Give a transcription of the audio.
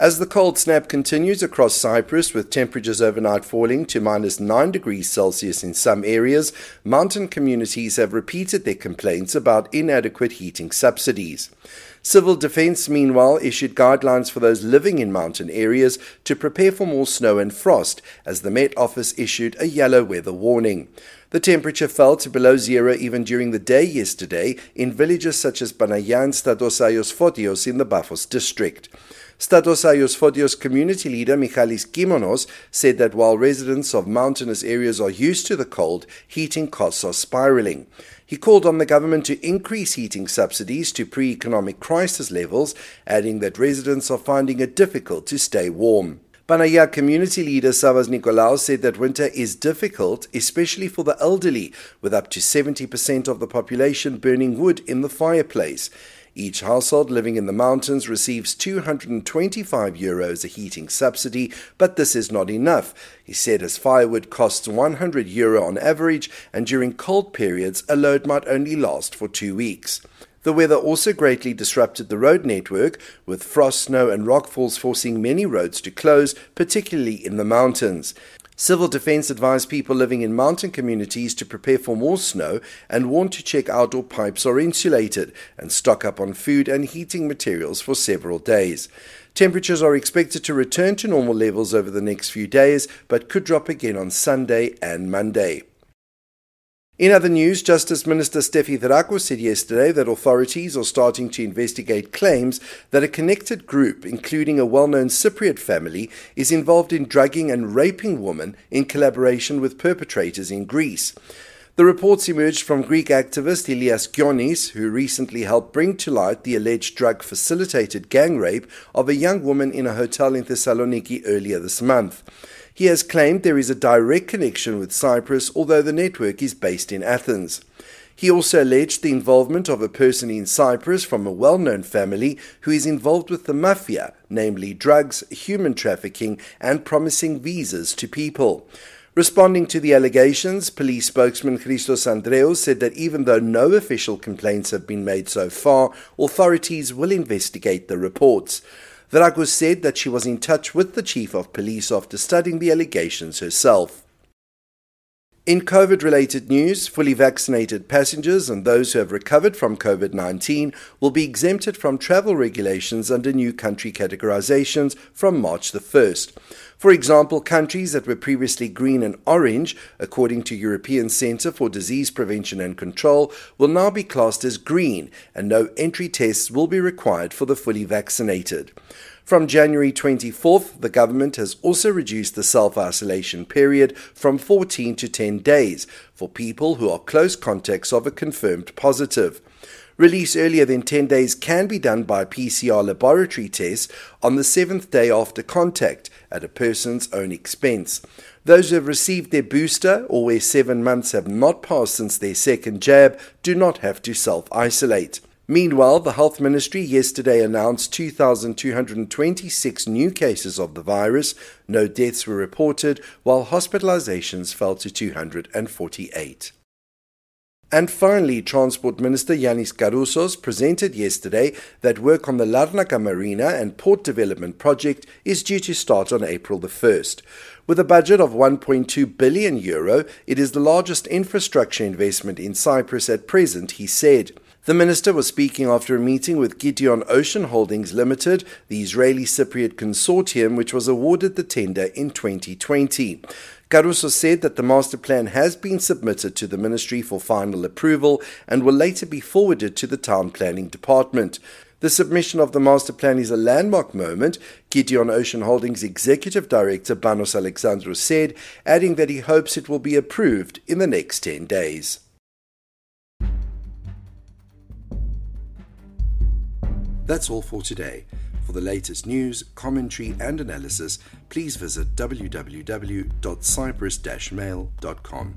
As the cold snap continues across Cyprus, with temperatures overnight falling to minus 9 degrees Celsius in some areas, mountain communities have repeated their complaints about inadequate heating subsidies. Civil Defence, meanwhile, issued guidelines for those living in mountain areas to prepare for more snow and frost, as the Met Office issued a yellow weather warning. The temperature fell to below zero even during the day yesterday in villages such as Panagia and Statos-Agios Fotios in the Paphos district. Statos-Agios Fotios community leader Michalis Kimonos said that while residents of mountainous areas are used to the cold, heating costs are spiraling. He called on the government to increase heating subsidies to pre economic crisis levels, adding that residents are finding it difficult to stay warm. Panagia community leader Savas Nicolaou said that winter is difficult, especially for the elderly, with up to 70% of the population burning wood in the fireplace. Each household living in the mountains receives 225 euros a heating subsidy, but this is not enough. He said as firewood costs 100 euro on average, and during cold periods, a load might only last for two weeks. The weather also greatly disrupted the road network, with frost, snow, and rockfalls forcing many roads to close, particularly in the mountains. Civil Defense advised people living in mountain communities to prepare for more snow and warned to check outdoor pipes are insulated and stock up on food and heating materials for several days. Temperatures are expected to return to normal levels over the next few days, but could drop again on Sunday and Monday. In other news, Justice Minister Steffi Drakos said yesterday that authorities are starting to investigate claims that a connected group, including a well known Cypriot family, is involved in drugging and raping women in collaboration with perpetrators in Greece. The reports emerged from Greek activist Elias Gionis, who recently helped bring to light the alleged drug facilitated gang rape of a young woman in a hotel in Thessaloniki earlier this month. He has claimed there is a direct connection with Cyprus, although the network is based in Athens. He also alleged the involvement of a person in Cyprus from a well known family who is involved with the mafia, namely drugs, human trafficking, and promising visas to people. Responding to the allegations, police spokesman Christos Andreou said that even though no official complaints have been made so far, authorities will investigate the reports. Drakos said that she was in touch with the chief of police after studying the allegations herself. In COVID related news, fully vaccinated passengers and those who have recovered from COVID 19 will be exempted from travel regulations under new country categorizations from March the 1st. For example, countries that were previously green and orange, according to European Centre for Disease Prevention and Control, will now be classed as green, and no entry tests will be required for the fully vaccinated. From January 24th, the government has also reduced the self isolation period from 14 to 10 days for people who are close contacts of a confirmed positive. Release earlier than 10 days can be done by PCR laboratory tests on the seventh day after contact at a person's own expense. Those who have received their booster or where seven months have not passed since their second jab do not have to self isolate. Meanwhile, the Health Ministry yesterday announced 2,226 new cases of the virus. No deaths were reported, while hospitalizations fell to 248. And finally, Transport Minister Yanis Karoussos presented yesterday that work on the Larnaca Marina and Port Development Project is due to start on April the 1st. With a budget of 1.2 billion euro, it is the largest infrastructure investment in Cyprus at present, he said. The minister was speaking after a meeting with Kition Ocean Holdings Limited, the Israeli Cypriot consortium which was awarded the tender in 2020. Karoussos said that the master plan has been submitted to the ministry for final approval and will later be forwarded to the town planning department. The submission of the master plan is a landmark moment, Kition Ocean Holdings executive director Banos Alexandros said, adding that he hopes it will be approved in the next 10 days. That's all for today. For the latest news, commentary, and analysis, please visit www.cyprus-mail.com.